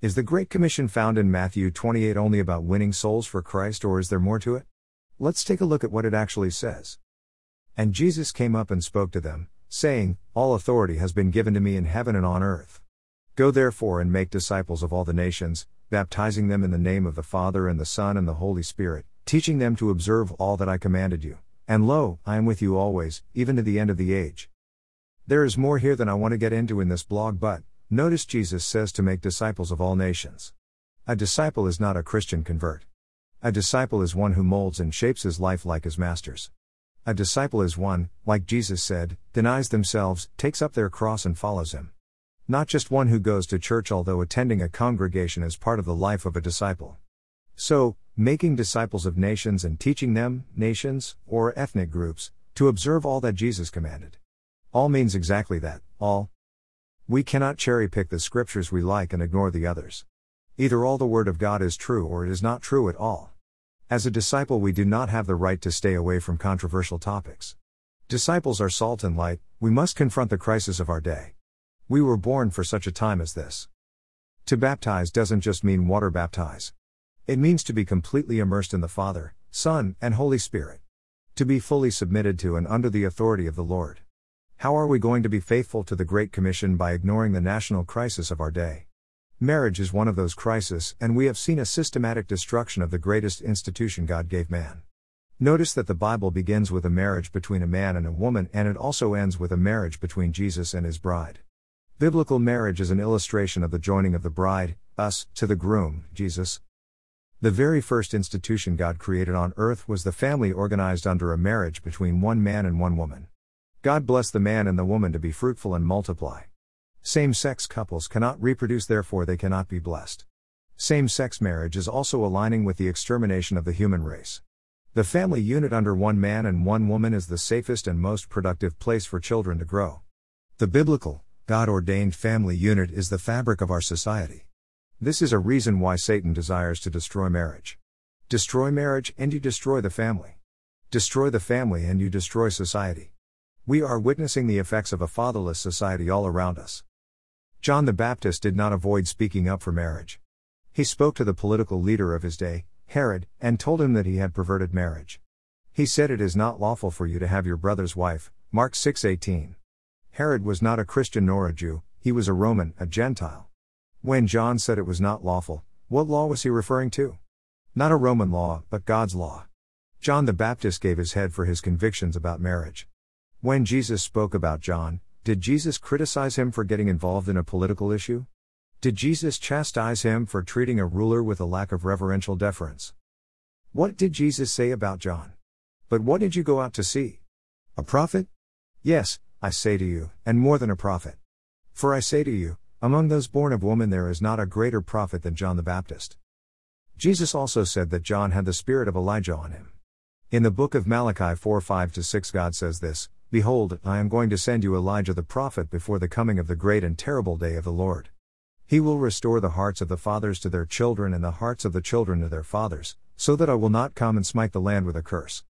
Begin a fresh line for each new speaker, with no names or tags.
Is the Great Commission found in Matthew 28 only about winning souls for Christ or is there more to it? Let's take a look at what it actually says. And Jesus came up and spoke to them, saying, All authority has been given to me in heaven and on earth. Go therefore and make disciples of all the nations, baptizing them in the name of the Father and the Son and the Holy Spirit, teaching them to observe all that I commanded you. And lo, I am with you always, even to the end of the age. There is more here than I want to get into in this blog, but, notice Jesus says to make disciples of all nations. A disciple is not a Christian convert. A disciple is one who molds and shapes his life like his master's. A disciple is one, like Jesus said, denies themselves, takes up their cross, and follows him. Not just one who goes to church, although attending a congregation is part of the life of a disciple. So, making disciples of nations and teaching them, nations, or ethnic groups, to observe all that Jesus commanded. All means exactly that, all. We cannot cherry pick the scriptures we like and ignore the others. Either all the Word of God is true or it is not true at all. As a disciple, we do not have the right to stay away from controversial topics. Disciples are salt and light, we must confront the crisis of our day. We were born for such a time as this. To baptize doesn't just mean water baptize. It means to be completely immersed in the Father, Son, and Holy Spirit. To be fully submitted to and under the authority of the Lord. How are we going to be faithful to the Great Commission by ignoring the national crisis of our day? Marriage is one of those crises, and we have seen a systematic destruction of the greatest institution God gave man. Notice that the Bible begins with a marriage between a man and a woman, and it also ends with a marriage between Jesus and his bride. Biblical marriage is an illustration of the joining of the bride, us, to the groom, Jesus, the very first institution God created on earth was the family organized under a marriage between one man and one woman. God bless the man and the woman to be fruitful and multiply. Same sex couples cannot reproduce, therefore, they cannot be blessed. Same sex marriage is also aligning with the extermination of the human race. The family unit under one man and one woman is the safest and most productive place for children to grow. The biblical, God ordained family unit is the fabric of our society. This is a reason why Satan desires to destroy marriage. Destroy marriage and you destroy the family. Destroy the family and you destroy society. We are witnessing the effects of a fatherless society all around us. John the Baptist did not avoid speaking up for marriage. He spoke to the political leader of his day, Herod, and told him that he had perverted marriage. He said it is not lawful for you to have your brother's wife, Mark 6:18. Herod was not a Christian nor a Jew, he was a Roman, a Gentile. When John said it was not lawful, what law was he referring to? Not a Roman law, but God's law. John the Baptist gave his head for his convictions about marriage. When Jesus spoke about John, did Jesus criticize him for getting involved in a political issue? Did Jesus chastise him for treating a ruler with a lack of reverential deference? What did Jesus say about John? But what did you go out to see? A prophet? Yes, I say to you, and more than a prophet. For I say to you, among those born of woman, there is not a greater prophet than John the Baptist. Jesus also said that John had the spirit of Elijah on him. In the book of Malachi 4 5 6, God says this Behold, I am going to send you Elijah the prophet before the coming of the great and terrible day of the Lord. He will restore the hearts of the fathers to their children and the hearts of the children to their fathers, so that I will not come and smite the land with a curse.